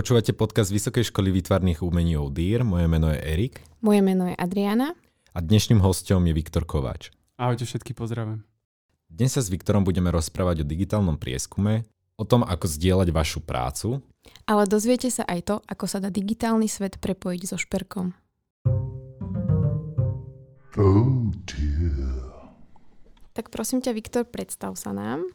Počúvate podcast Vysokej školy výtvarných umení ODIR. Moje meno je Erik. Moje meno je Adriana. A dnešným hostom je Viktor Kováč. Ahojte všetky, pozdravím. Dnes sa s Viktorom budeme rozprávať o digitálnom prieskume, o tom, ako zdieľať vašu prácu. Ale dozviete sa aj to, ako sa dá digitálny svet prepojiť so šperkom. Oh dear. Tak prosím ťa, Viktor, predstav sa nám.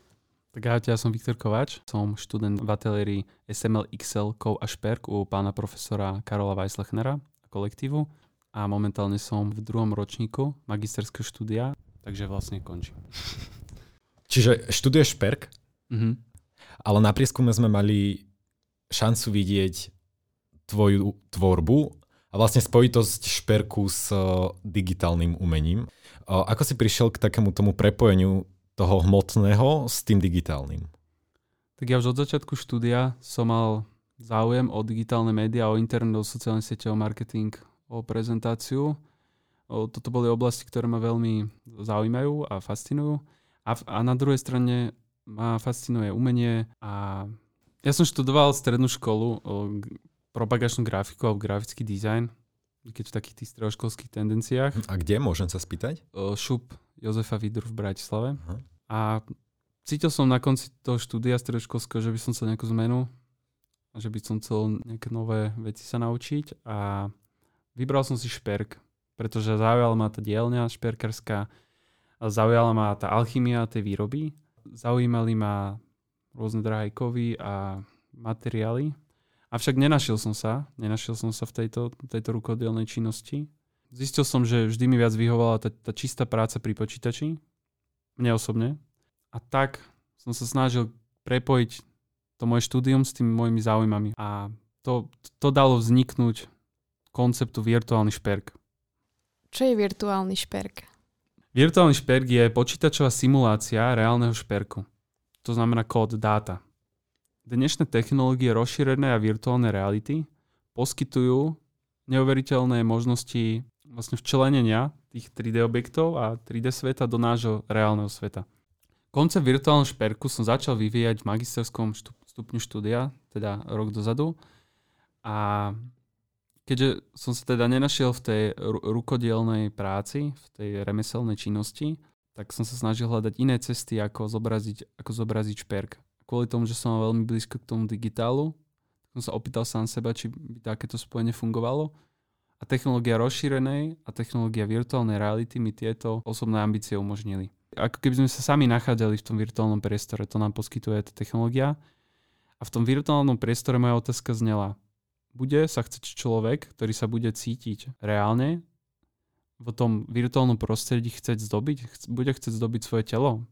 Tak ahojte, ja som Viktor Kováč, som študent v ateliérii SML XL Kov a Šperk u pána profesora Karola Weislechnera a kolektívu a momentálne som v druhom ročníku magisterského štúdia, takže vlastne končím. Čiže študuješ šperk, mm-hmm. ale na prieskume sme mali šancu vidieť tvoju tvorbu a vlastne spojitosť šperku s digitálnym umením. Ako si prišiel k takému tomu prepojeniu toho hmotného s tým digitálnym? Tak ja už od začiatku štúdia som mal záujem o digitálne médiá, o internet, o sociálne siete, o marketing, o prezentáciu. O, toto boli oblasti, ktoré ma veľmi zaujímajú a fascinujú. A, a na druhej strane ma fascinuje umenie a ja som študoval strednú školu propagačnú grafiku alebo grafický dizajn, keď v takých tých stredoškolských tendenciách. A kde, môžem sa spýtať? O, šup Jozefa Vidru v Bratislave. Uh-huh. A cítil som na konci toho štúdia stredoškolského, že by som chcel nejakú zmenu že by som chcel nejaké nové veci sa naučiť a vybral som si šperk, pretože zaujala ma tá dielňa šperkarská, zaujala ma tá alchymia tej výroby, zaujímali ma rôzne drahé kovy a materiály. Avšak nenašiel som sa, nenašiel som sa v tejto, tejto rukodielnej činnosti Zistil som, že vždy mi viac vyhovala tá, tá čistá práca pri počítači, mne osobne. A tak som sa snažil prepojiť to moje štúdium s tými mojimi záujmami. A to, to dalo vzniknúť konceptu virtuálny šperk. Čo je virtuálny šperk? Virtuálny šperk je počítačová simulácia reálneho šperku. To znamená kód dáta. Dnešné technológie rozšírené a virtuálne reality poskytujú neuveriteľné možnosti vlastne včlenenia tých 3D objektov a 3D sveta do nášho reálneho sveta. Koncept virtuálneho šperku som začal vyvíjať v magisterskom stupňu štúdia, teda rok dozadu. A keďže som sa teda nenašiel v tej rukodielnej práci, v tej remeselnej činnosti, tak som sa snažil hľadať iné cesty, ako zobraziť, ako zobraziť šperk. Kvôli tomu, že som veľmi blízko k tomu digitálu, som sa opýtal sám seba, či by takéto spojenie fungovalo a technológia rozšírenej a technológia virtuálnej reality mi tieto osobné ambície umožnili. Ako keby sme sa sami nachádzali v tom virtuálnom priestore, to nám poskytuje tá technológia. A v tom virtuálnom priestore moja otázka znela, bude sa chceť človek, ktorý sa bude cítiť reálne v tom virtuálnom prostredí chceť zdobiť, bude chcieť zdobiť svoje telo?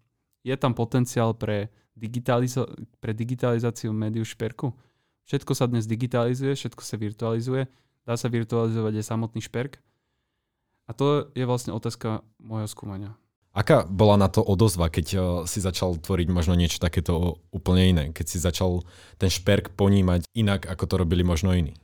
Je tam potenciál pre, digitalizo- pre digitalizáciu médiu šperku? Všetko sa dnes digitalizuje, všetko sa virtualizuje Dá sa virtualizovať aj samotný šperk. A to je vlastne otázka môjho skúmania. Aká bola na to odozva, keď uh, si začal tvoriť možno niečo takéto úplne iné? Keď si začal ten šperk ponímať inak, ako to robili možno iní?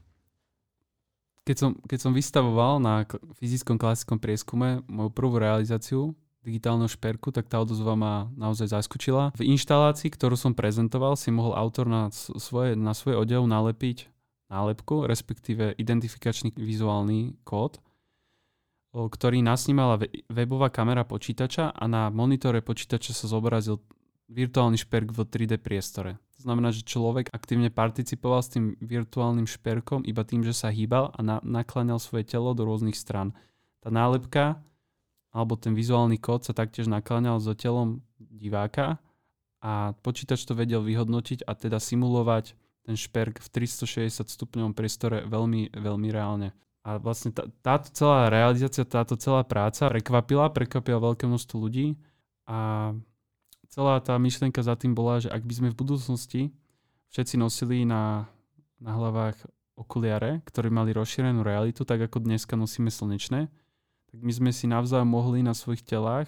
Keď som, keď som vystavoval na fyzickom klasickom prieskume moju prvú realizáciu digitálneho šperku, tak tá odozva ma naozaj zaskočila. V inštalácii, ktorú som prezentoval, si mohol autor na svoje, na svoje odev nalepiť nálepku, respektíve identifikačný vizuálny kód, ktorý nasnímala webová kamera počítača a na monitore počítača sa zobrazil virtuálny šperk v 3D priestore. To znamená, že človek aktívne participoval s tým virtuálnym šperkom iba tým, že sa hýbal a na- nakláňal svoje telo do rôznych stran. Tá nálepka alebo ten vizuálny kód sa taktiež nakláňal so telom diváka a počítač to vedel vyhodnotiť a teda simulovať ten šperk v 360 stupňovom priestore veľmi, veľmi reálne. A vlastne tá, táto celá realizácia, táto celá práca prekvapila, prekvapila veľké množstvo ľudí a celá tá myšlienka za tým bola, že ak by sme v budúcnosti všetci nosili na, na hlavách okuliare, ktoré mali rozšírenú realitu, tak ako dneska nosíme slnečné, tak my sme si navzájom mohli na svojich telách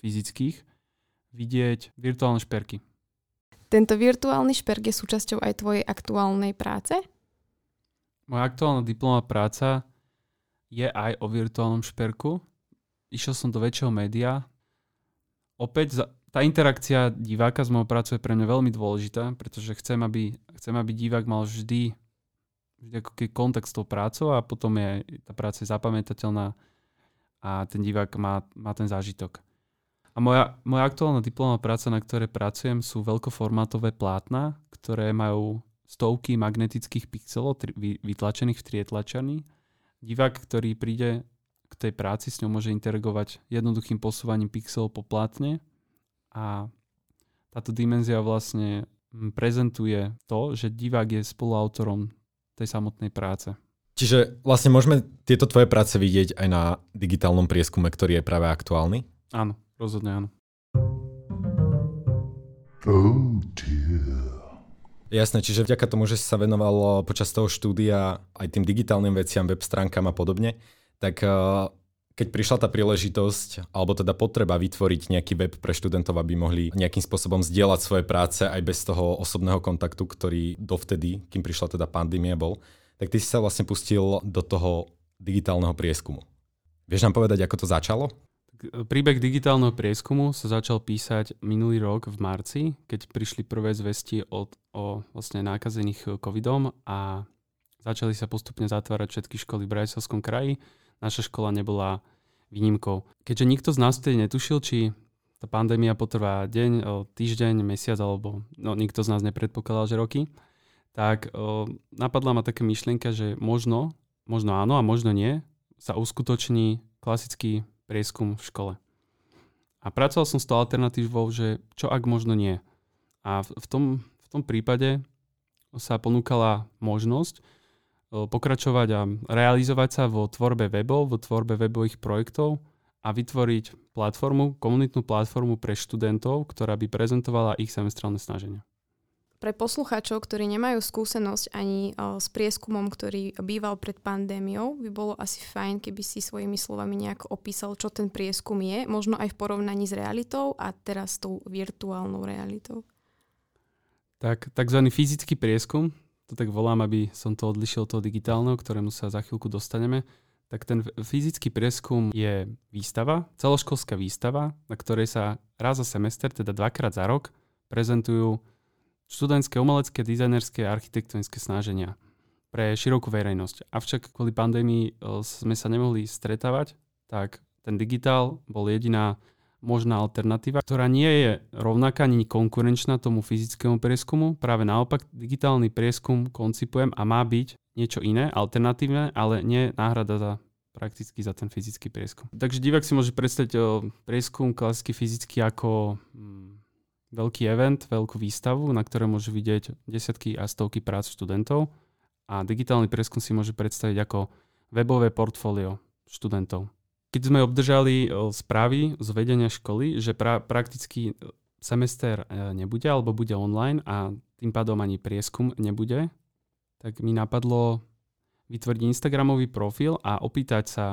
fyzických vidieť virtuálne šperky. Tento virtuálny šperk je súčasťou aj tvojej aktuálnej práce? Moja aktuálna diplomová práca je aj o virtuálnom šperku. Išiel som do väčšieho média. Opäť tá interakcia diváka s mojou prácou je pre mňa veľmi dôležitá, pretože chcem, aby, chcem, aby divák mal vždy vždy ako kontakt s tou prácou a potom je tá práca je zapamätateľná a ten divák má, má ten zážitok. A moja, moja aktuálna diplomová práca, na ktorej pracujem, sú veľkoformátové plátna, ktoré majú stovky magnetických pixelov tri, vytlačených v trietlačarni. Divák, ktorý príde k tej práci, s ňou môže interagovať jednoduchým posúvaním pixelov po plátne a táto dimenzia vlastne prezentuje to, že divák je spoluautorom tej samotnej práce. Čiže vlastne môžeme tieto tvoje práce vidieť aj na digitálnom prieskume, ktorý je práve aktuálny? Áno, rozhodne áno. Oh dear. Jasné, čiže vďaka tomu, že si sa venoval počas toho štúdia aj tým digitálnym veciam, web stránkam a podobne, tak eh, keď prišla tá príležitosť, alebo teda potreba vytvoriť nejaký web pre študentov, aby mohli nejakým spôsobom zdieľať svoje práce aj bez toho osobného kontaktu, ktorý dovtedy, kým prišla teda pandémia, bol, tak ty si sa vlastne pustil do toho digitálneho prieskumu. Vieš nám povedať, ako to začalo? Príbeh digitálneho prieskumu sa začal písať minulý rok v marci, keď prišli prvé zvesti o, o vlastne nákazených covidom a začali sa postupne zatvárať všetky školy v Brajsovskom kraji. Naša škola nebola výnimkou. Keďže nikto z nás vtedy netušil, či tá pandémia potrvá deň, týždeň, mesiac alebo no, nikto z nás nepredpokladal, že roky, tak o, napadla ma taká myšlienka, že možno, možno áno a možno nie, sa uskutoční klasický prieskum v škole. A pracoval som s tou alternatívou, že čo ak možno nie. A v, tom, v tom prípade sa ponúkala možnosť pokračovať a realizovať sa vo tvorbe webov, vo tvorbe webových projektov a vytvoriť platformu, komunitnú platformu pre študentov, ktorá by prezentovala ich semestrálne snaženia. Pre poslucháčov, ktorí nemajú skúsenosť ani o, s prieskumom, ktorý býval pred pandémiou, by bolo asi fajn, keby si svojimi slovami nejako opísal, čo ten prieskum je, možno aj v porovnaní s realitou a teraz tou virtuálnou realitou. Tak, takzvaný fyzický prieskum, to tak volám, aby som to odlišil od toho digitálneho, ktorému sa za chvíľku dostaneme, tak ten fyzický prieskum je výstava, celoškolská výstava, na ktorej sa raz za semester, teda dvakrát za rok, prezentujú študentské, umelecké, dizajnerské a architektonické snaženia pre širokú verejnosť. Avšak kvôli pandémii e, sme sa nemohli stretávať, tak ten digitál bol jediná možná alternatíva, ktorá nie je rovnaká ani konkurenčná tomu fyzickému prieskumu. Práve naopak, digitálny prieskum koncipujem a má byť niečo iné, alternatívne, ale nie náhrada za prakticky za ten fyzický prieskum. Takže divák si môže predstaviť e, prieskum klasicky fyzicky ako mm, veľký event, veľkú výstavu, na ktoré môže vidieť desiatky a stovky prác študentov a digitálny prieskum si môže predstaviť ako webové portfólio študentov. Keď sme obdržali správy z vedenia školy, že pra- prakticky semester e, nebude alebo bude online a tým pádom ani prieskum nebude, tak mi napadlo vytvoriť Instagramový profil a opýtať sa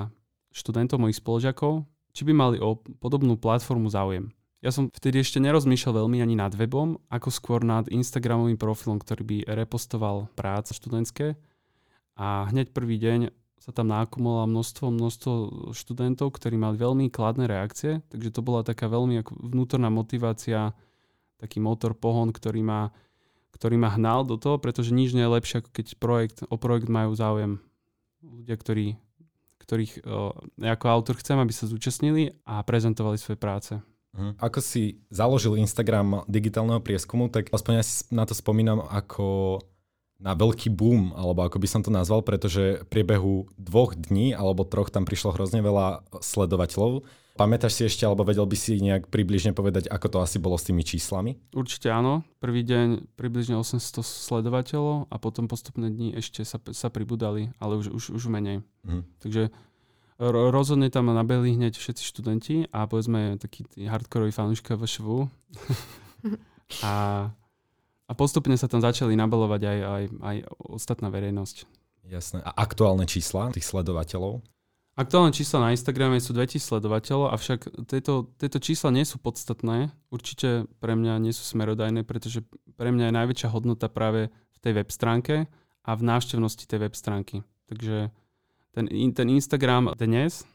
študentov, mojich spolužiakov, či by mali o podobnú platformu záujem. Ja som vtedy ešte nerozmýšľal veľmi ani nad webom, ako skôr nad Instagramovým profilom, ktorý by repostoval práce študentské. A hneď prvý deň sa tam nákumulovalo množstvo, množstvo študentov, ktorí mali veľmi kladné reakcie, takže to bola taká veľmi vnútorná motivácia, taký motor, pohon, ktorý ma, ktorý ma hnal do toho, pretože nič nie je lepšie, ako keď projekt, o projekt majú záujem ľudia, ktorí, ktorých o, ako autor chcem, aby sa zúčastnili a prezentovali svoje práce. Mhm. Ako si založil Instagram digitálneho prieskumu, tak aspoň ja si na to spomínam ako na veľký boom, alebo ako by som to nazval, pretože v priebehu dvoch dní alebo troch tam prišlo hrozne veľa sledovateľov. Pamätáš si ešte, alebo vedel by si nejak približne povedať, ako to asi bolo s tými číslami? Určite áno. Prvý deň približne 800 sledovateľov a potom postupné dni ešte sa, sa pribudali, ale už, už, už menej. Mhm. Takže rozhodne tam nabehli hneď všetci študenti a povedzme takí tí hardkoroví fanúška VŠVU. a, a postupne sa tam začali nabalovať aj, aj, aj ostatná verejnosť. Jasné. A aktuálne čísla tých sledovateľov? Aktuálne čísla na Instagrame sú 2000 sledovateľov, avšak tieto, tieto čísla nie sú podstatné. Určite pre mňa nie sú smerodajné, pretože pre mňa je najväčšia hodnota práve v tej web stránke a v návštevnosti tej web stránky. Takže ten, ten Instagram dnes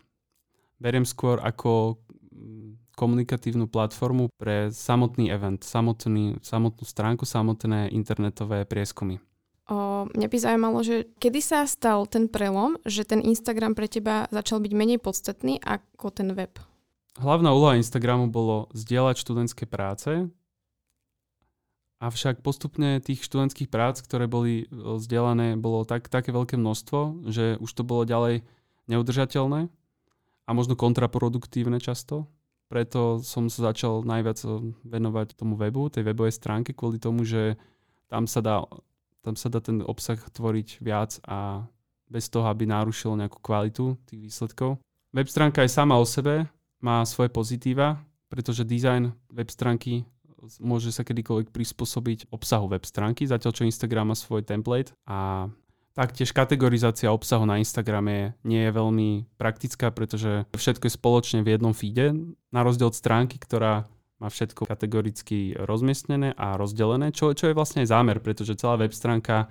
beriem skôr ako mm, komunikatívnu platformu pre samotný event, samotný, samotnú stránku, samotné internetové prieskumy. O, mňa by zaujímalo, že kedy sa stal ten prelom, že ten Instagram pre teba začal byť menej podstatný ako ten web? Hlavná úloha Instagramu bolo zdieľať študentské práce, avšak postupne tých študentských prác, ktoré boli zdieľané, bolo tak, také veľké množstvo, že už to bolo ďalej neudržateľné a možno kontraproduktívne často. Preto som sa začal najviac venovať tomu webu, tej webovej stránke, kvôli tomu, že tam sa dá tam sa dá ten obsah tvoriť viac a bez toho, aby narušil nejakú kvalitu tých výsledkov. Web stránka aj sama o sebe má svoje pozitíva, pretože design web stránky môže sa kedykoľvek prispôsobiť obsahu web stránky, zatiaľ čo Instagram má svoj template a taktiež kategorizácia obsahu na Instagrame nie je veľmi praktická, pretože všetko je spoločne v jednom feede, na rozdiel od stránky, ktorá má všetko kategoricky rozmiestnené a rozdelené, čo, čo je vlastne aj zámer, pretože celá web stránka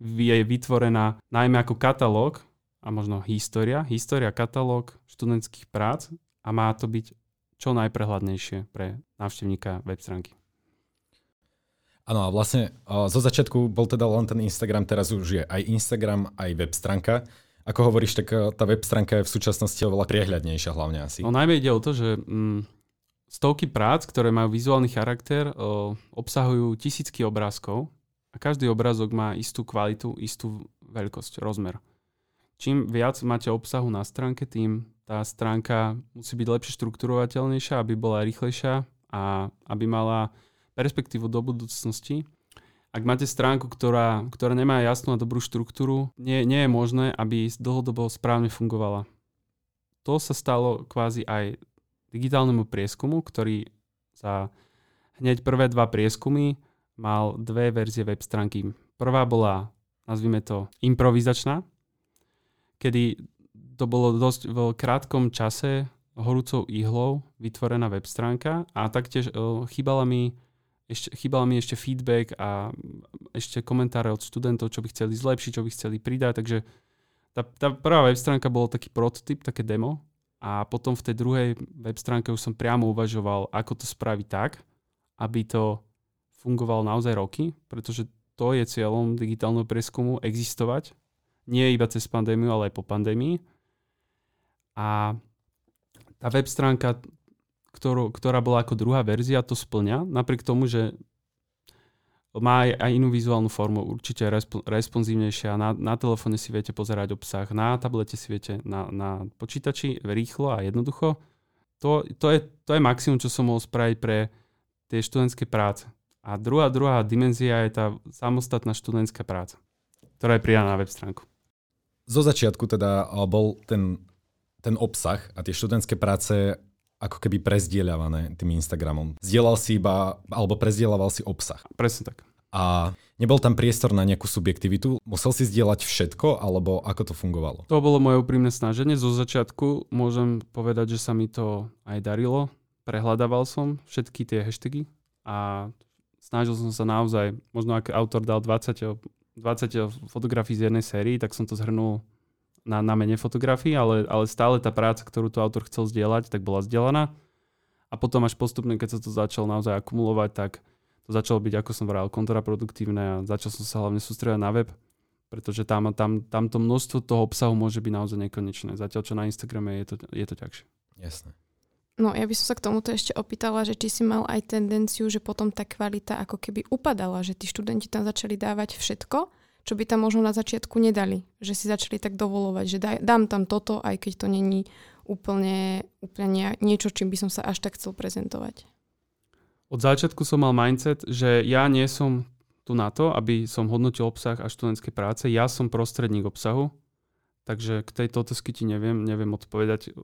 je vytvorená najmä ako katalóg a možno história, história katalóg študentských prác a má to byť čo najprehľadnejšie pre návštevníka web stránky. Áno, a vlastne zo začiatku bol teda len ten Instagram, teraz už je aj Instagram, aj web stránka. Ako hovoríš, tak tá web stránka je v súčasnosti oveľa priehľadnejšia hlavne asi. No najmä ide o to, že mm, Stovky prác, ktoré majú vizuálny charakter, o, obsahujú tisícky obrázkov a každý obrázok má istú kvalitu, istú veľkosť, rozmer. Čím viac máte obsahu na stránke, tým tá stránka musí byť lepšie štrukturovateľnejšia, aby bola rýchlejšia a aby mala perspektívu do budúcnosti. Ak máte stránku, ktorá, ktorá nemá jasnú a dobrú štruktúru, nie, nie je možné, aby dlhodobo správne fungovala. To sa stalo kvázi aj digitálnemu prieskumu, ktorý za hneď prvé dva prieskumy mal dve verzie web stránky. Prvá bola, nazvime to, improvizačná, kedy to bolo dosť v krátkom čase horúcou ihlou vytvorená web stránka a taktiež uh, chýbala mi ešte, chýbala mi ešte feedback a ešte komentáre od študentov, čo by chceli zlepšiť, čo by chceli pridať, takže tá, tá prvá web stránka bol taký prototyp, také demo, a potom v tej druhej web stránke už som priamo uvažoval, ako to spraviť tak, aby to fungovalo naozaj roky, pretože to je cieľom digitálneho prieskumu existovať. Nie iba cez pandémiu, ale aj po pandémii. A tá web stránka, ktorú, ktorá bola ako druhá verzia, to splňa, napriek tomu, že má aj, inú vizuálnu formu, určite resp- responsívnejšia. Na, na telefóne si viete pozerať obsah, na tablete si viete, na, na počítači rýchlo a jednoducho. To, to, je, to je maximum, čo som mohol spraviť pre tie študentské práce. A druhá, druhá dimenzia je tá samostatná študentská práca, ktorá je pridaná na web stránku. Zo začiatku teda bol ten, ten obsah a tie študentské práce ako keby prezdieľavané tým Instagramom. Zdieľal si iba, alebo prezdielaval si obsah. Presne tak. A nebol tam priestor na nejakú subjektivitu? Musel si zdieľať všetko, alebo ako to fungovalo? To bolo moje úprimné snaženie. Zo začiatku môžem povedať, že sa mi to aj darilo. Prehľadával som všetky tie hashtagy a snažil som sa naozaj, možno ak autor dal 20, 20 fotografií z jednej sérii, tak som to zhrnul na, na mene fotografií, ale, ale stále tá práca, ktorú tu autor chcel zdieľať, tak bola zdieľaná. A potom až postupne, keď sa to začalo naozaj akumulovať, tak to začalo byť, ako som vral, kontraproduktívne a začal som sa hlavne sústredať na web, pretože tam, tam, tam to množstvo toho obsahu môže byť naozaj nekonečné. Zatiaľ, čo na Instagrame je to, je to ťažšie. Jasné. No ja by som sa k tomuto ešte opýtala, že či si mal aj tendenciu, že potom tá kvalita ako keby upadala, že tí študenti tam začali dávať všetko čo by tam možno na začiatku nedali. Že si začali tak dovolovať, že daj, dám tam toto, aj keď to není úplne, úplne niečo, čím by som sa až tak chcel prezentovať. Od začiatku som mal mindset, že ja nie som tu na to, aby som hodnotil obsah a študentské práce. Ja som prostredník obsahu, takže k tejto otázky ti neviem, neviem odpovedať.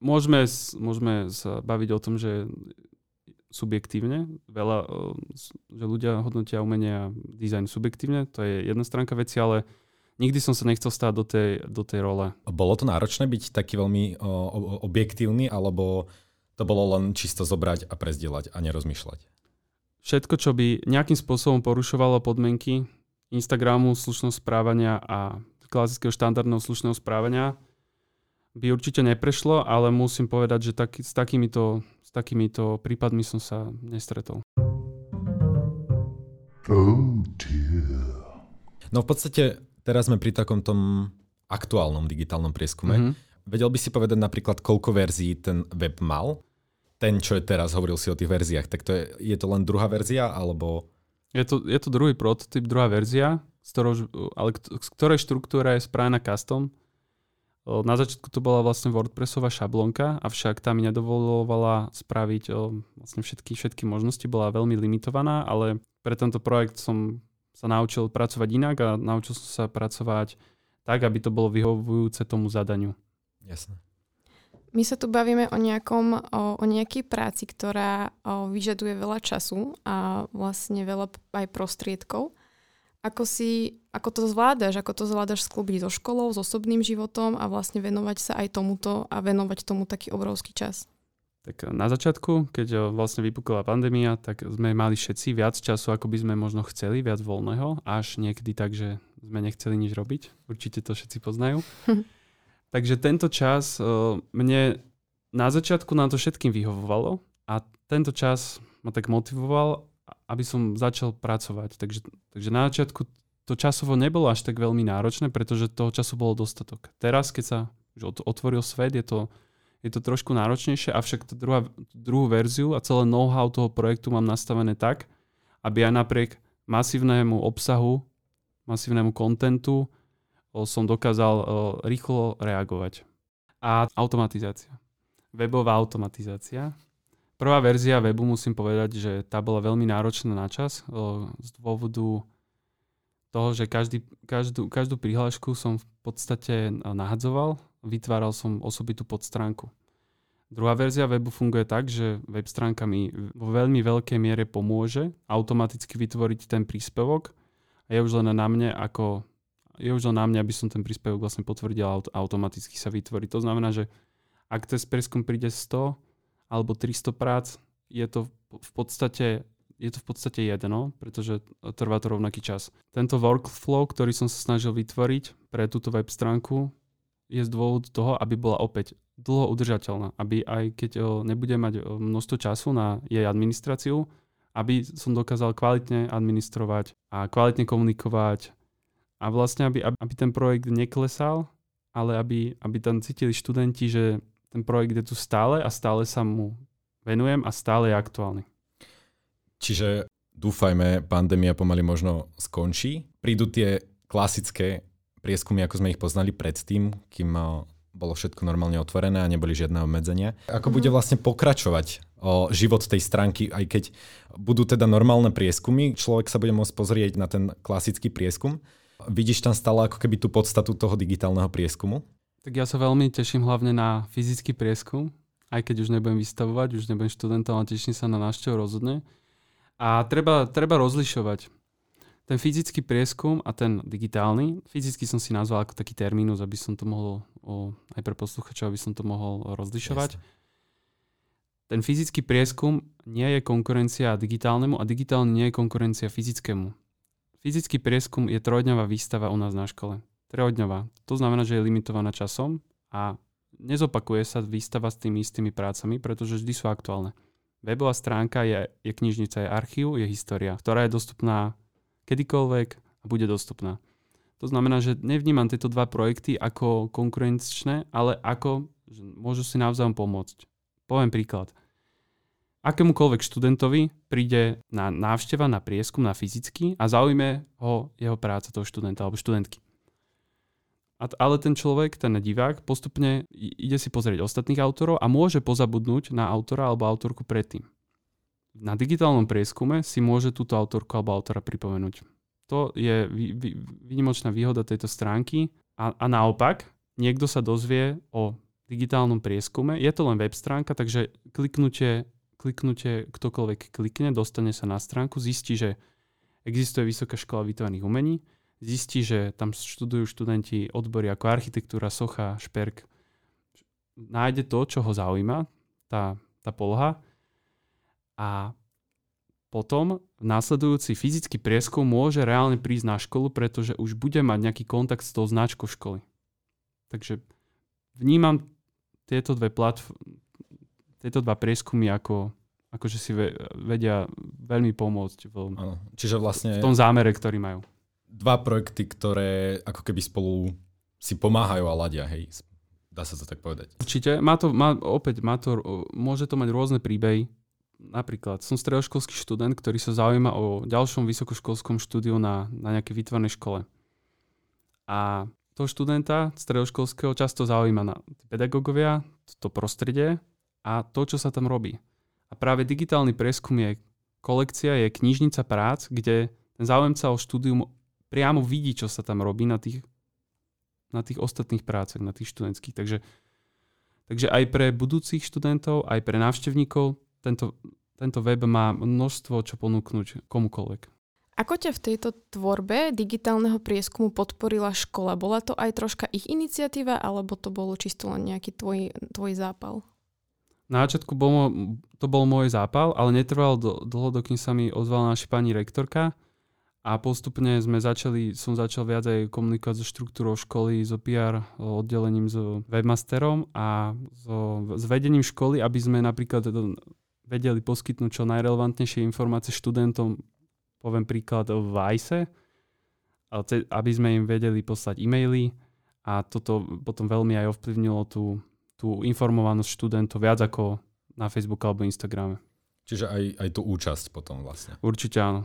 Môžeme, môžeme sa baviť o tom, že subjektívne. Veľa, že ľudia hodnotia umenie a dizajn subjektívne, to je jedna stránka veci, ale nikdy som sa nechcel stáť do tej, do tej role. Bolo to náročné byť taký veľmi o, objektívny, alebo to bolo len čisto zobrať a prezdielať a nerozmýšľať? Všetko, čo by nejakým spôsobom porušovalo podmienky Instagramu, slušného správania a klasického štandardného slušného správania, by určite neprešlo, ale musím povedať, že tak, s takýmito s takýmito prípadmi som sa nestretol. Oh dear. No v podstate teraz sme pri takom tom aktuálnom digitálnom prieskume. Mm-hmm. Vedel by si povedať napríklad, koľko verzií ten web mal? Ten, čo je teraz, hovoril si o tých verziách, tak to je, je to len druhá verzia, alebo... Je to, je to druhý prototyp, druhá verzia, z ktorou, ale z ktorej štruktúra je spravená custom. Na začiatku to bola vlastne WordPressová šablonka, avšak tá mi nedovolovala spraviť vlastne všetky, všetky možnosti, bola veľmi limitovaná, ale pre tento projekt som sa naučil pracovať inak a naučil som sa pracovať tak, aby to bolo vyhovujúce tomu zadaniu. Jasné. My sa tu bavíme o, nejakom, o, o nejakej práci, ktorá o, vyžaduje veľa času a vlastne veľa aj prostriedkov. Ako, si, ako to zvládaš? Ako to zvládaš sklúbiť so školou, s osobným životom a vlastne venovať sa aj tomuto a venovať tomu taký obrovský čas? Tak na začiatku, keď vlastne vypukla pandémia, tak sme mali všetci viac času, ako by sme možno chceli, viac voľného, až niekedy tak, že sme nechceli nič robiť. Určite to všetci poznajú. Takže tento čas mne na začiatku nám to všetkým vyhovovalo a tento čas ma tak motivoval aby som začal pracovať. Takže, takže na začiatku to časovo nebolo až tak veľmi náročné, pretože toho času bolo dostatok. Teraz, keď sa už otvoril svet, je to, je to trošku náročnejšie, avšak tú druhá, druhú verziu a celé know-how toho projektu mám nastavené tak, aby aj napriek masívnemu obsahu, masívnemu kontentu som dokázal rýchlo reagovať. A automatizácia. Webová automatizácia Prvá verzia webu musím povedať, že tá bola veľmi náročná na čas z dôvodu toho, že každý, každú, každú prihlášku som v podstate nahadzoval, vytváral som osobitú podstránku. Druhá verzia webu funguje tak, že web stránka mi vo veľmi veľkej miere pomôže automaticky vytvoriť ten príspevok a je už len na mne, ako je už len na mne, aby som ten príspevok vlastne potvrdil a automaticky sa vytvorí. To znamená, že ak test preskum príde 100, alebo 300 prác, je to v podstate je to v podstate jedno, pretože trvá to rovnaký čas. Tento workflow, ktorý som sa snažil vytvoriť pre túto web stránku, je z dôvodu toho, aby bola opäť dlho udržateľná, aby aj keď nebude mať množstvo času na jej administráciu, aby som dokázal kvalitne administrovať a kvalitne komunikovať a vlastne, aby, aby ten projekt neklesal, ale aby, aby tam cítili študenti, že ten projekt je tu stále a stále sa mu venujem a stále je aktuálny. Čiže dúfajme, pandémia pomaly možno skončí. Prídu tie klasické prieskumy, ako sme ich poznali predtým, kým eh, bolo všetko normálne otvorené a neboli žiadne obmedzenia. Ako bude mhm. vlastne pokračovať o život tej stránky, aj keď budú teda normálne prieskumy, človek sa bude môcť pozrieť na ten klasický prieskum. Vidíš tam stále ako keby tú podstatu toho digitálneho prieskumu? Tak ja sa veľmi teším hlavne na fyzický prieskum, aj keď už nebudem vystavovať, už nebudem študentom, ale teším sa na návštevu rozhodne. A treba, treba rozlišovať. Ten fyzický prieskum a ten digitálny, fyzicky som si nazval ako taký termínus, aby som to mohol, o, aj pre posluchačov, aby som to mohol rozlišovať. Yes. Ten fyzický prieskum nie je konkurencia digitálnemu a digitálny nie je konkurencia fyzickému. Fyzický prieskum je trojdňová výstava u nás na škole. Trojdňová. To znamená, že je limitovaná časom a nezopakuje sa výstava s tými istými prácami, pretože vždy sú aktuálne. Webová stránka je, je knižnica, je archív, je história, ktorá je dostupná kedykoľvek a bude dostupná. To znamená, že nevnímam tieto dva projekty ako konkurenčné, ale ako, že môžu si navzájom pomôcť. Poviem príklad. Akémukoľvek študentovi príde na návšteva, na prieskum, na fyzicky a zaujme ho jeho práca toho študenta alebo študentky. A, ale ten človek, ten divák, postupne ide si pozrieť ostatných autorov a môže pozabudnúť na autora alebo autorku predtým. Na digitálnom prieskume si môže túto autorku alebo autora pripomenúť. To je výnimočná výhoda tejto stránky a, a naopak, niekto sa dozvie o digitálnom prieskume, je to len web stránka, takže kliknutie, kliknutie ktokoľvek klikne, dostane sa na stránku, zistí, že existuje Vysoká škola výtvarných umení, zistí, že tam študujú študenti odbory ako architektúra, socha, šperk, nájde to, čo ho zaujíma, tá, tá poloha. A potom následujúci fyzický prieskum môže reálne prísť na školu, pretože už bude mať nejaký kontakt s tou značkou školy. Takže vnímam tieto dve platf- tieto dva prieskumy ako, ako že si vedia veľmi pomôcť v, Čiže vlastne... v tom zámere, ktorý majú dva projekty, ktoré ako keby spolu si pomáhajú a ladia, hej. Dá sa to tak povedať. Určite. Má to, má, opäť, má to, môže to mať rôzne príbehy. Napríklad som stredoškolský študent, ktorý sa zaujíma o ďalšom vysokoškolskom štúdiu na, na nejakej výtvarnej škole. A toho študenta stredoškolského často zaujíma na pedagógovia, to prostredie a to, čo sa tam robí. A práve digitálny prieskum je kolekcia, je knižnica prác, kde ten záujemca o štúdium priamo vidí, čo sa tam robí na tých na tých ostatných prácach, na tých študentských. Takže, takže aj pre budúcich študentov, aj pre návštevníkov tento, tento web má množstvo čo ponúknuť komukoľvek. Ako ťa v tejto tvorbe digitálneho prieskumu podporila škola? Bola to aj troška ich iniciatíva, alebo to bolo čisto len nejaký tvoj, tvoj zápal? Na začiatku bol, to bol môj zápal, ale netrval dlho, dokým sa mi ozvala naša pani rektorka, a postupne sme začali, som začal viac aj komunikovať so štruktúrou školy, so PR oddelením, so webmasterom a so, s vedením školy, aby sme napríklad vedeli poskytnúť čo najrelevantnejšie informácie študentom, poviem príklad v ICE, aby sme im vedeli poslať e-maily a toto potom veľmi aj ovplyvnilo tú, tú informovanosť študentov viac ako na Facebooku alebo Instagrame. Čiže aj, aj tú účasť potom vlastne. Určite áno.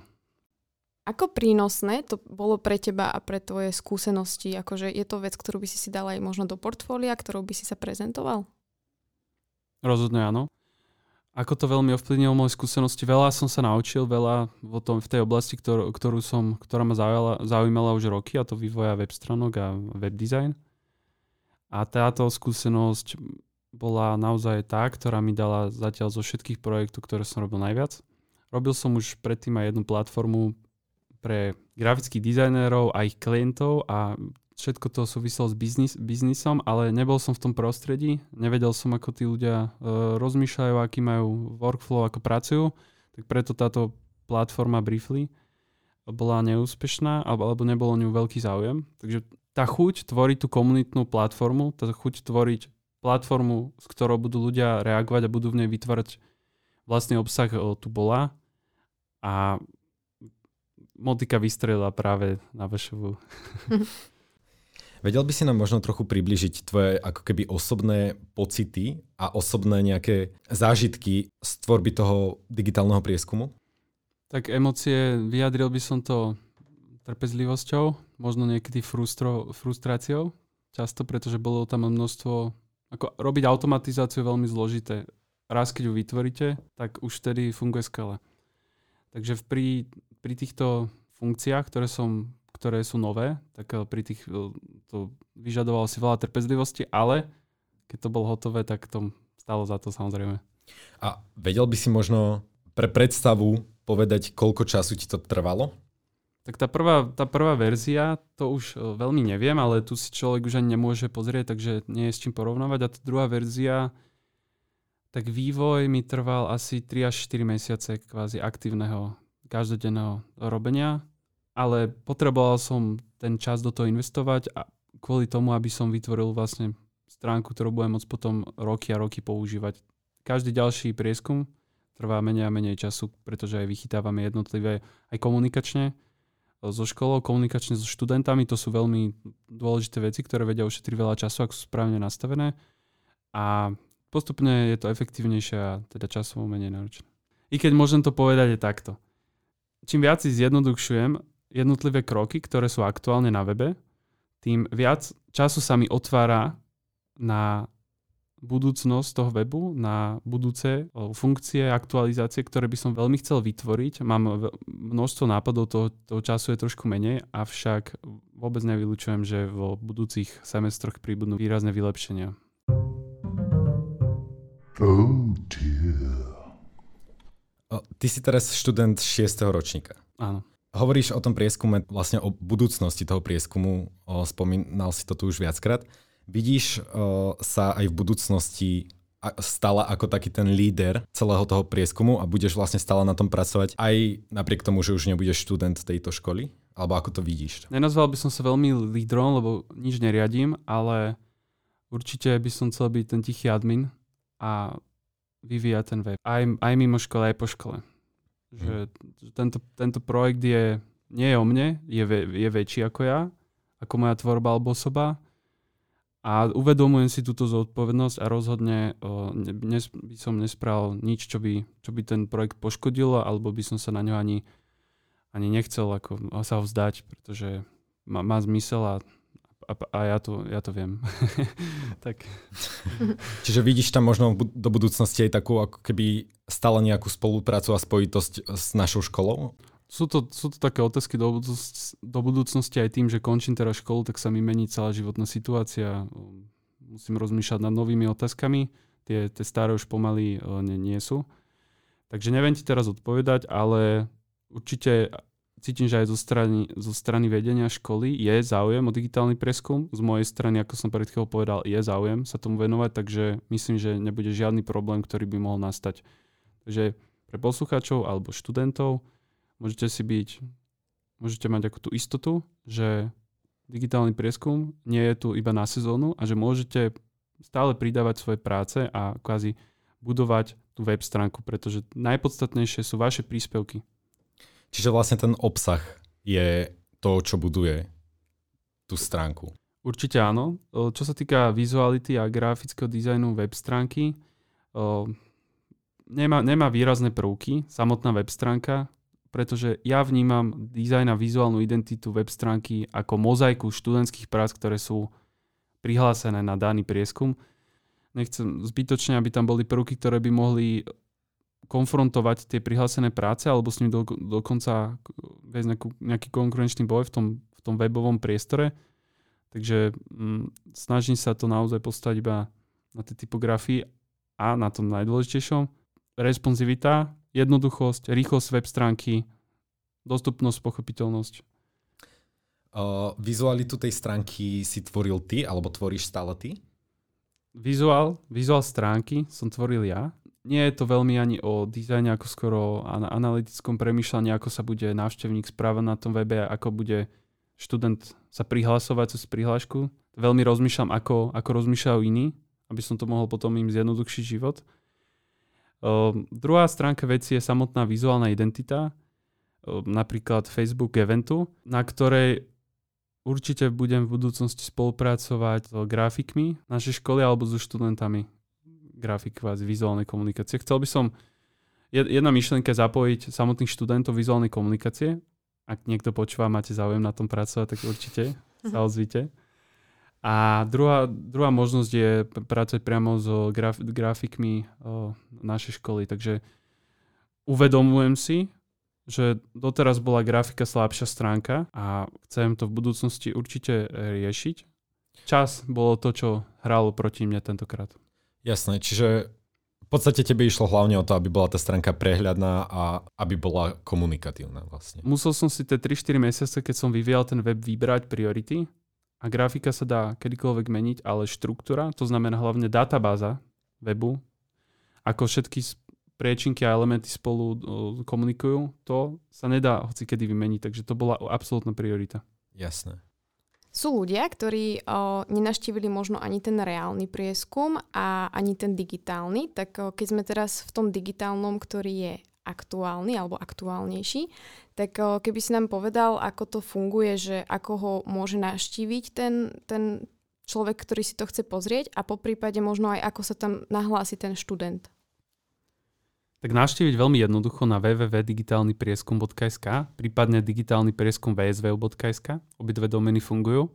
Ako prínosné to bolo pre teba a pre tvoje skúsenosti? Akože je to vec, ktorú by si si dal aj možno do portfólia, ktorou by si sa prezentoval? Rozhodne áno. Ako to veľmi ovplyvnilo moje skúsenosti? Veľa som sa naučil, veľa o tom, v tej oblasti, ktorú, ktorú som, ktorá ma zaujala, zaujímala už roky, a to vývoja web stránok a web design. A táto skúsenosť bola naozaj tá, ktorá mi dala zatiaľ zo všetkých projektov, ktoré som robil najviac. Robil som už predtým aj jednu platformu pre grafických dizajnérov a ich klientov a všetko to súviselo s biznis, biznisom, ale nebol som v tom prostredí, nevedel som, ako tí ľudia uh, rozmýšľajú, aký majú workflow, ako pracujú, tak preto táto platforma Briefly bola neúspešná alebo nebol o ňu veľký záujem. Takže tá chuť tvoriť tú komunitnú platformu, tá chuť tvoriť platformu, s ktorou budú ľudia reagovať a budú v nej vytvárať vlastný obsah, tu bola. A motika vystrelila práve na VŠV. Vedel by si nám možno trochu približiť tvoje ako keby osobné pocity a osobné nejaké zážitky z tvorby toho digitálneho prieskumu? Tak emócie, vyjadril by som to trpezlivosťou, možno niekedy frustro, frustráciou, často, pretože bolo tam množstvo, ako robiť automatizáciu je veľmi zložité. Raz, keď ju vytvoríte, tak už vtedy funguje skele. Takže pri pri týchto funkciách, ktoré, som, ktoré sú nové, tak eh, pri tých eh, to vyžadovalo si veľa trpezlivosti, ale keď to bolo hotové, tak to stalo za to samozrejme. A vedel by si možno pre predstavu povedať, koľko času ti to trvalo? Tak tá prvá, tá prvá verzia, to už eh, veľmi neviem, ale tu si človek už ani nemôže pozrieť, takže nie je s čím porovnávať. A tá druhá verzia, tak vývoj mi trval asi 3 až 4 mesiace kvázi aktívneho každodenného robenia, ale potreboval som ten čas do toho investovať a kvôli tomu, aby som vytvoril vlastne stránku, ktorú budem môcť potom roky a roky používať. Každý ďalší prieskum trvá menej a menej času, pretože aj vychytávame jednotlivé aj komunikačne so školou, komunikačne so študentami. To sú veľmi dôležité veci, ktoré vedia ušetriť veľa času, ak sú správne nastavené. A postupne je to efektívnejšie a teda časovo menej náročné. I keď môžem to povedať je takto čím viac si zjednodušujem jednotlivé kroky, ktoré sú aktuálne na webe, tým viac času sa mi otvára na budúcnosť toho webu, na budúce funkcie, aktualizácie, ktoré by som veľmi chcel vytvoriť. Mám množstvo nápadov, toho, toho času je trošku menej, avšak vôbec nevylučujem, že vo budúcich semestroch príbudnú výrazné vylepšenia. Oh dear. Ty si teraz študent 6. ročníka. Áno. Hovoríš o tom prieskume, vlastne o budúcnosti toho prieskumu, o, spomínal si to tu už viackrát. Vidíš o, sa aj v budúcnosti stala ako taký ten líder celého toho prieskumu a budeš vlastne stále na tom pracovať aj napriek tomu, že už nebudeš študent tejto školy? Alebo ako to vidíš? Nenazval by som sa veľmi lídrom, lebo nič neriadím, ale určite by som chcel byť ten tichý admin a vyvíja ten web. Aj, aj mimo školy, aj po škole. Že mm. tento, tento projekt je nie je o mne, je, je väčší ako ja, ako moja tvorba alebo osoba. A uvedomujem si túto zodpovednosť a rozhodne o, nes, by som nespravil nič, čo by, čo by ten projekt poškodilo, alebo by som sa na ňo ani, ani nechcel ako, sa ho vzdať, pretože má, má zmysel a, a, a ja, to, ja to viem. tak. Čiže vidíš tam možno do budúcnosti aj takú ako keby stále nejakú spoluprácu a spojitosť s našou školou? sú to, sú to také otázky do, do budúcnosti aj tým, že končím teraz školu, tak sa mi mení celá životná situácia. Musím rozmýšľať nad novými otázkami. Tie, tie staré už pomaly nie, nie sú. Takže neviem ti teraz odpovedať, ale určite cítim, že aj zo strany, zo strany vedenia školy je záujem o digitálny preskum. Z mojej strany, ako som pred chvíľou povedal, je záujem sa tomu venovať, takže myslím, že nebude žiadny problém, ktorý by mohol nastať. Takže pre poslucháčov alebo študentov môžete si byť, môžete mať ako tú istotu, že digitálny prieskum nie je tu iba na sezónu a že môžete stále pridávať svoje práce a kvázi budovať tú web stránku, pretože najpodstatnejšie sú vaše príspevky. Čiže vlastne ten obsah je to, čo buduje tú stránku. Určite áno. Čo sa týka vizuality a grafického dizajnu web stránky, nemá, nemá výrazné prvky. Samotná web stránka pretože ja vnímam dizajn a vizuálnu identitu web stránky ako mozaiku študentských prác, ktoré sú prihlásené na daný prieskum. Nechcem zbytočne, aby tam boli prvky, ktoré by mohli konfrontovať tie prihlásené práce alebo s nimi do, dokonca viesť nejakú, nejaký konkurenčný boj v tom, v tom webovom priestore. Takže mm, snažím sa to naozaj postaviť iba na tej typografii a na tom najdôležitejšom. Responsivita, jednoduchosť, rýchlosť web stránky, dostupnosť, pochopiteľnosť. Uh, vizualitu tej stránky si tvoril ty, alebo tvoríš stále ty? Vizuál, vizuál stránky som tvoril ja. Nie je to veľmi ani o dizajne, ako skoro analytickom premýšľaní, ako sa bude návštevník správať na tom webe, ako bude študent sa prihlasovať cez prihlášku. Veľmi rozmýšľam, ako, ako rozmýšľajú iní, aby som to mohol potom im zjednodušiť život. Uh, druhá stránka veci je samotná vizuálna identita, uh, napríklad Facebook eventu, na ktorej určite budem v budúcnosti spolupracovať s grafikmi našej školy alebo so študentami grafik z vizuálnej komunikácie. Chcel by som jedna myšlienka zapojiť samotných študentov vizuálnej komunikácie. Ak niekto počúva, máte záujem na tom pracovať, tak určite sa ozvite. A druhá, druhá možnosť je pracovať priamo so graf, grafikmi o, našej školy. Takže uvedomujem si, že doteraz bola grafika slabšia stránka a chcem to v budúcnosti určite riešiť. Čas bolo to, čo hralo proti mne tentokrát. Jasné, čiže v podstate tebe išlo hlavne o to, aby bola tá stránka prehľadná a aby bola komunikatívna vlastne. Musel som si tie 3-4 mesiace, keď som vyvíjal ten web, vybrať priority a grafika sa dá kedykoľvek meniť, ale štruktúra, to znamená hlavne databáza webu, ako všetky priečinky a elementy spolu komunikujú, to sa nedá hoci kedy vymeniť, takže to bola absolútna priorita. Jasné. Sú ľudia, ktorí o, nenaštívili možno ani ten reálny prieskum a ani ten digitálny, tak o, keď sme teraz v tom digitálnom, ktorý je aktuálny alebo aktuálnejší, tak keby si nám povedal, ako to funguje, že ako ho môže naštíviť ten, ten človek, ktorý si to chce pozrieť a po prípade možno aj ako sa tam nahlási ten študent. Tak naštíviť veľmi jednoducho na www.digitálnyprieskum.sk, prípadne digitálny prieskum vsv.sk. Obidve domény fungujú.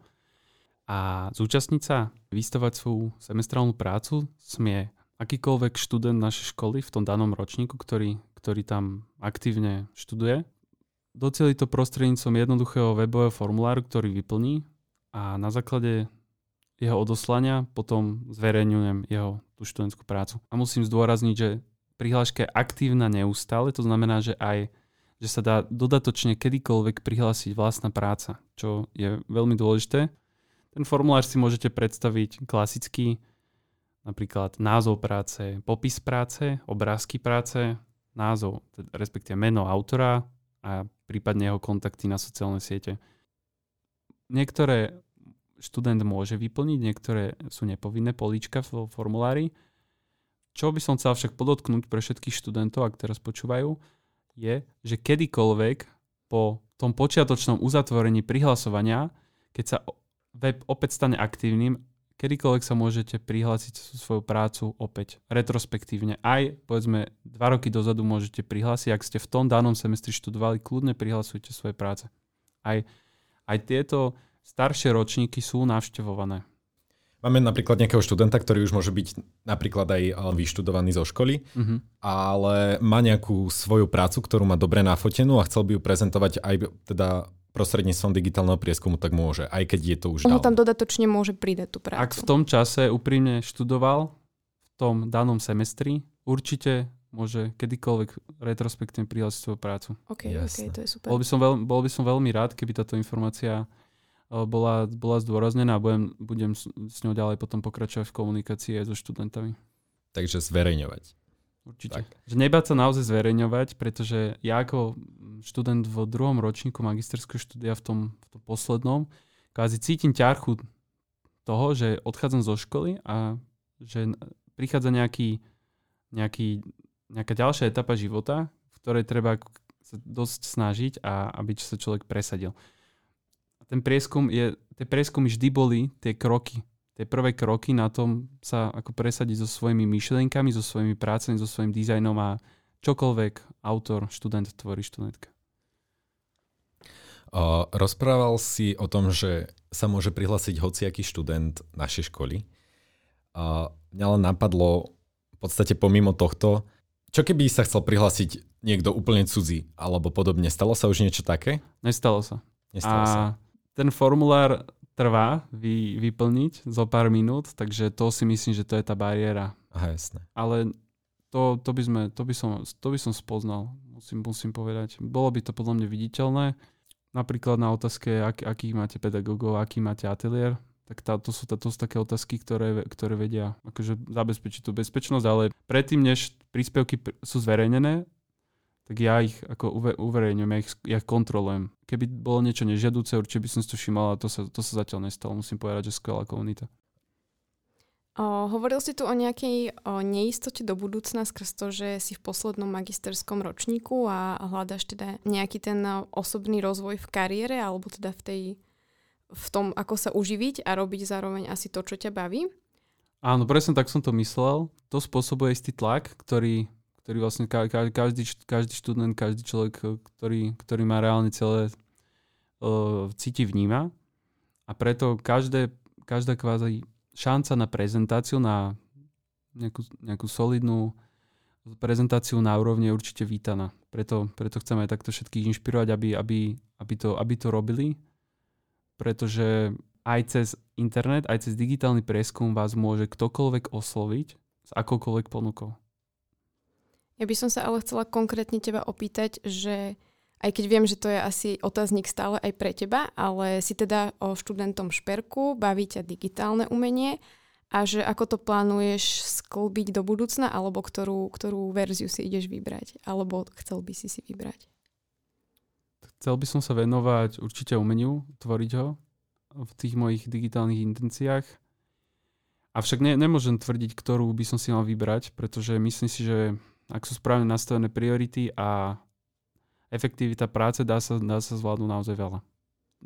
A zúčastniť sa, vystavať svoju semestrálnu prácu smie akýkoľvek študent našej školy v tom danom ročníku, ktorý ktorý tam aktívne študuje. Docieli to prostredníctvom jednoduchého webového formuláru, ktorý vyplní a na základe jeho odoslania potom zverejňujem jeho tú študentskú prácu. A musím zdôrazniť, že prihláška je aktívna neustále, to znamená, že aj že sa dá dodatočne kedykoľvek prihlásiť vlastná práca, čo je veľmi dôležité. Ten formulár si môžete predstaviť klasicky, napríklad názov práce, popis práce, obrázky práce, názov, respektíve meno autora a prípadne jeho kontakty na sociálne siete. Niektoré študent môže vyplniť, niektoré sú nepovinné políčka v formulári. Čo by som chcel však podotknúť pre všetkých študentov, ak teraz počúvajú, je, že kedykoľvek po tom počiatočnom uzatvorení prihlasovania, keď sa web opäť stane aktívnym, kedykoľvek sa môžete prihlásiť svoju prácu opäť retrospektívne. Aj povedzme dva roky dozadu môžete prihlásiť, ak ste v tom danom semestri študovali, kľudne prihlasujte svoje práce. Aj, aj tieto staršie ročníky sú navštevované. Máme napríklad nejakého študenta, ktorý už môže byť napríklad aj eh, vyštudovaný zo školy, uh-huh. ale má nejakú svoju prácu, ktorú má dobre nafotenú a chcel by ju prezentovať aj teda prostredníctvom digitálneho prieskumu, tak môže, aj keď je to už On tam dodatočne môže pridať tú prácu. Ak v tom čase úprimne študoval, v tom danom semestri, určite môže kedykoľvek retrospektívne prihlásiť svoju prácu. OK, Jasne. OK, to je super. Bol by, som veľ, bol by som veľmi rád, keby táto informácia bola, bola zdôraznená a budem, budem s ňou ďalej potom pokračovať v komunikácii aj so študentami. Takže zverejňovať. Určite. Tak. Že nebáť sa naozaj zverejňovať, pretože ja ako študent v druhom ročníku magisterského štúdia v tom, v tom poslednom, kvázi cítim ťarchu toho, že odchádzam zo školy a že prichádza nejaký, nejaký, nejaká ďalšia etapa života, v ktorej treba sa dosť snažiť a aby sa človek presadil ten prieskum je, tie prieskumy vždy boli tie kroky, tie prvé kroky na tom sa ako presadiť so svojimi myšlienkami, so svojimi prácami, so svojím dizajnom a čokoľvek autor, študent tvorí študentka. Uh, rozprával si o tom, že sa môže prihlásiť hociaký študent našej školy. Uh, mňa len napadlo v podstate pomimo tohto, čo keby sa chcel prihlásiť niekto úplne cudzí alebo podobne? Stalo sa už niečo také? Nestalo sa. Nestalo a sa ten formulár trvá vy, vyplniť zo pár minút, takže to si myslím, že to je tá bariéra. Aha, jasné. Ale to, to, by, sme, to, by, som, to by som spoznal, musím, musím povedať. Bolo by to podľa mňa viditeľné. Napríklad na otázke, ak, aký máte pedagógov, aký máte ateliér, tak tá, to, sú, to sú také otázky, ktoré, ktoré vedia akože zabezpečiť tú bezpečnosť, ale predtým, než príspevky sú zverejnené, tak ja ich ako uve, uverejňujem, ja ich, ja ich kontrolujem. Keby bolo niečo nežiaduce, určite by som si to všimol, ale to sa, to sa zatiaľ nestalo. Musím povedať, že skvelá komunita. O, hovoril si tu o nejakej o neistote do budúcna skrz to, že si v poslednom magisterskom ročníku a hľadaš teda nejaký ten osobný rozvoj v kariére alebo teda v, tej, v tom, ako sa uživiť a robiť zároveň asi to, čo ťa baví? Áno, presne tak som to myslel. To spôsobuje istý tlak, ktorý ktorý vlastne ka, ka, každý, každý študent, každý človek, eh, ktorý, ktorý má reálne celé uh, cíti, vníma. A preto každé, každá kvázi šanca na prezentáciu, na nejakú, nejakú solidnú prezentáciu na úrovni je určite vítaná. Preto, preto chceme aj takto všetkých inšpirovať, aby, aby, aby, to, aby to robili, pretože aj cez internet, aj cez digitálny prieskum vás môže ktokoľvek osloviť s akoukoľvek ponukou. Ja by som sa ale chcela konkrétne teba opýtať, že aj keď viem, že to je asi otáznik stále aj pre teba, ale si teda o študentom šperku, baví ťa digitálne umenie a že ako to plánuješ sklbiť do budúcna, alebo ktorú, ktorú verziu si ideš vybrať, alebo chcel by si si vybrať? Chcel by som sa venovať určite umeniu, tvoriť ho v tých mojich digitálnych intenciách. Avšak ne, nemôžem tvrdiť, ktorú by som si mal vybrať, pretože myslím si, že ak sú správne nastavené priority a efektivita práce, dá sa, dá sa zvládnuť naozaj veľa.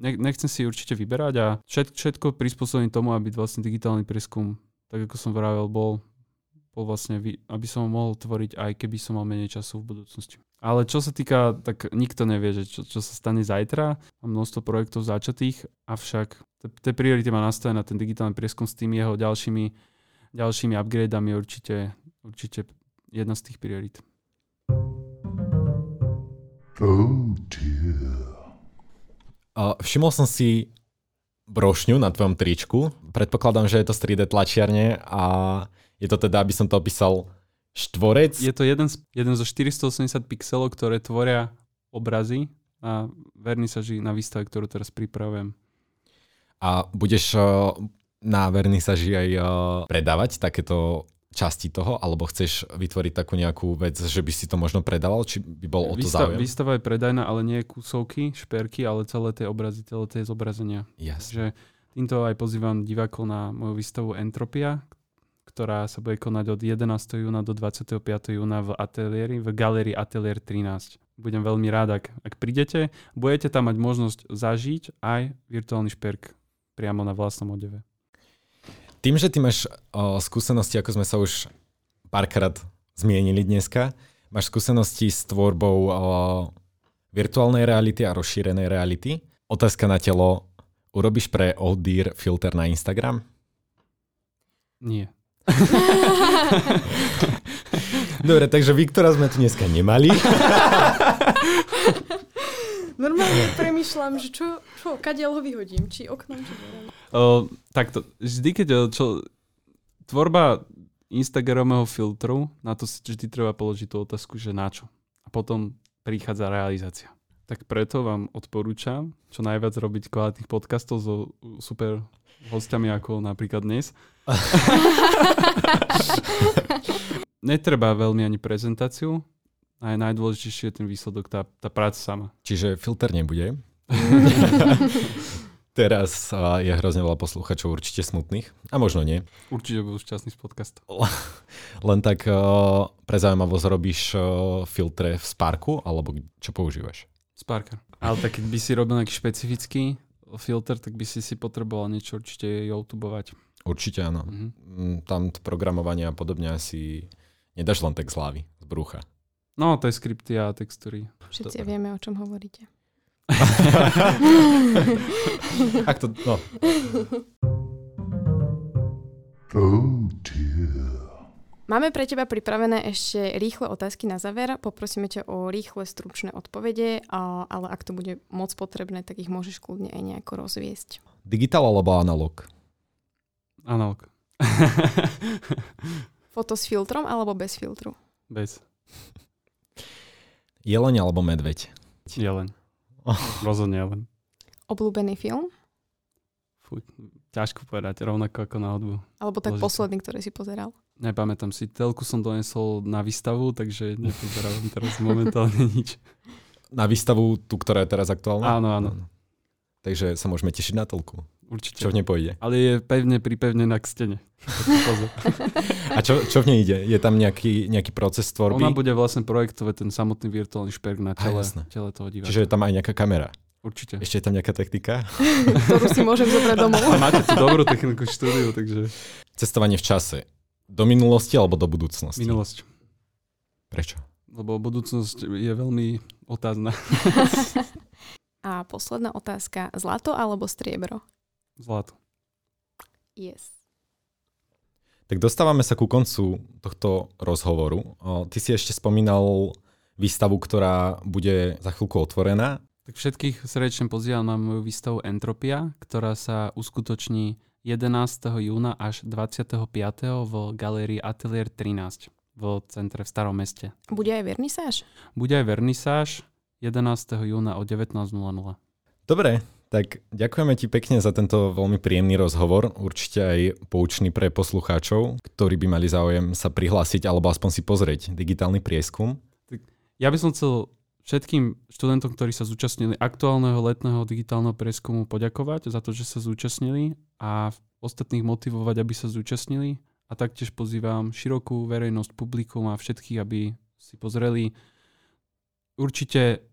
nechcem si určite vyberať a všet, všetko prispôsobím tomu, aby vlastne digitálny prieskum, tak ako som vravel, bol, bol vlastne, aby som ho mohol tvoriť aj keby som mal menej času v budúcnosti. Ale čo sa týka, tak nikto nevie, že čo, čo sa stane zajtra. Mám množstvo projektov začatých, avšak tie priority má nastavené na ten digitálny prieskum s tými jeho ďalšími, ďalšími upgradeami určite, určite jedna z tých priorit. Oh dear. A všimol som si brošňu na tvojom tričku. Predpokladám, že je to 3D tlačiarne a je to teda, aby som to opísal, štvorec. Je to jeden, z, jeden zo 480 pixelov, ktoré tvoria obrazy a vernisaži na výstave, ktorú teraz pripravujem. A budeš eh, na vernisaži aj eh, predávať takéto časti toho, alebo chceš vytvoriť takú nejakú vec, že by si to možno predával, či by bol o to Výstav, záujem? Výstava je predajná, ale nie kusovky, šperky, ale celé tie obrazy, celé tie zobrazenia. Yes. Že týmto aj pozývam divákov na moju výstavu Entropia, ktorá sa bude konať od 11. júna do 25. júna v ateliéri, v galerii Atelier 13 Budem veľmi rád, ak, ak prídete. Budete tam mať možnosť zažiť aj virtuálny šperk priamo na vlastnom odeve. Tým, že ty máš o, skúsenosti, ako sme sa už párkrát zmienili dneska, máš skúsenosti s tvorbou o, virtuálnej reality a rozšírenej reality. Otázka na telo. Urobíš pre Odir filter na Instagram? Nie. Dobre, takže Viktora sme tu dneska nemali. Normálne premyšľam, že čo, čo kadiaľ ho vyhodím, či oknom, či. Uh, takto, vždy keď čo, tvorba Instagramového filtru, na to si vždy treba položiť tú otázku, že na čo. A potom prichádza realizácia. Tak preto vám odporúčam čo najviac robiť kvalitných podcastov so super hostiami ako napríklad dnes. Netreba veľmi ani prezentáciu, a najdôležitejšie je ten výsledok, tá, tá práca sama. Čiže filter nebude. Teraz je hrozne veľa posluchačov určite smutných. A možno nie. Určite budú šťastný z podcastu. Len tak pre zaujímavosť robíš filtre v Sparku, alebo čo používaš? Sparker. Ale tak keď by si robil nejaký špecifický filter, tak by si si potreboval niečo určite YouTubeovať. Určite áno. Mm-hmm. Tam programovanie a podobne asi nedáš len tak z hlavy, z brucha. No, to je skripty a textúry. Všetci Dobre. vieme, o čom hovoríte. Ak to, no. Oh dear. Máme pre teba pripravené ešte rýchle otázky na záver. Poprosíme ťa o rýchle, stručné odpovede, ale ak to bude moc potrebné, tak ich môžeš kľudne aj nejako rozviesť. Digitál alebo analog? Analog. Foto s filtrom alebo bez filtru? Bez. Jeleň alebo medveď? Jeleň. Oh. Rozhodne jeleň. Obľúbený film? Fú, ťažko povedať, rovnako ako na hudbu. Alebo tak Ložite. posledný, ktorý si pozeral? Nepamätám si, telku som donesol na výstavu, takže nepozeral teraz momentálne nič. Na výstavu, tú, ktorá je teraz aktuálna? Áno, áno. Takže sa môžeme tešiť na telku. Určite. Čo v nej pôjde? Ale je pevne pripevnená k stene. A čo, čo v nej ide? Je tam nejaký, nejaký proces tvorby? Ona bude vlastne projektovať ten samotný virtuálny šperk na tele, A, tele toho diváka. Čiže je tam aj nejaká kamera? Určite. Ešte je tam nejaká technika? Ktorú si môžem zobrať domov. A máte tu dobrú techniku štúdiu, takže... Cestovanie v čase. Do minulosti alebo do budúcnosti? Minulosť. Prečo? Lebo budúcnosť je veľmi otázna. A posledná otázka. Zlato alebo striebro? Zlato. Yes. Tak dostávame sa ku koncu tohto rozhovoru. Ty si ešte spomínal výstavu, ktorá bude za chvíľku otvorená. Tak všetkých srdečne pozývam na moju výstavu Entropia, ktorá sa uskutoční 11. júna až 25. v galérii Atelier 13 v centre v Starom meste. Bude aj vernisáž? Bude aj vernisáž 11. júna o 19.00. Dobre, tak ďakujeme ti pekne za tento veľmi príjemný rozhovor, určite aj poučný pre poslucháčov, ktorí by mali záujem sa prihlásiť alebo aspoň si pozrieť digitálny prieskum. Ja by som chcel všetkým študentom, ktorí sa zúčastnili aktuálneho letného digitálneho prieskumu poďakovať za to, že sa zúčastnili a ostatných motivovať, aby sa zúčastnili a taktiež pozývam širokú verejnosť, publikum a všetkých, aby si pozreli. Určite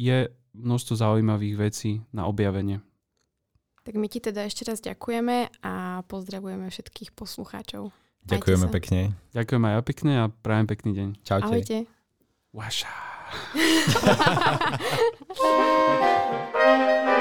je množstvo zaujímavých vecí na objavenie. Tak my ti teda ešte raz ďakujeme a pozdravujeme všetkých poslucháčov. Ďakujeme pekne. Ďakujem aj ja pekne a prajem pekný deň. Čaute. Ahojte. Vaša.